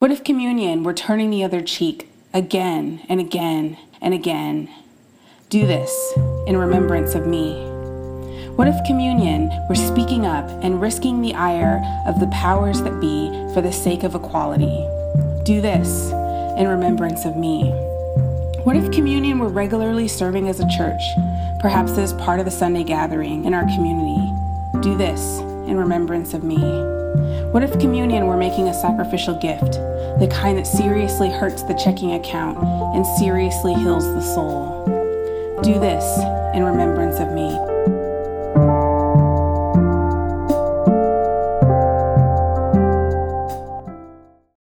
What if communion were turning the other cheek again and again and again? Do this in remembrance of me. What if communion were speaking up and risking the ire of the powers that be for the sake of equality? Do this in remembrance of me. What if communion were regularly serving as a church, perhaps as part of a Sunday gathering in our community? Do this in remembrance of me. What if communion were making a sacrificial gift, the kind that seriously hurts the checking account and seriously heals the soul? Do this in remembrance of me.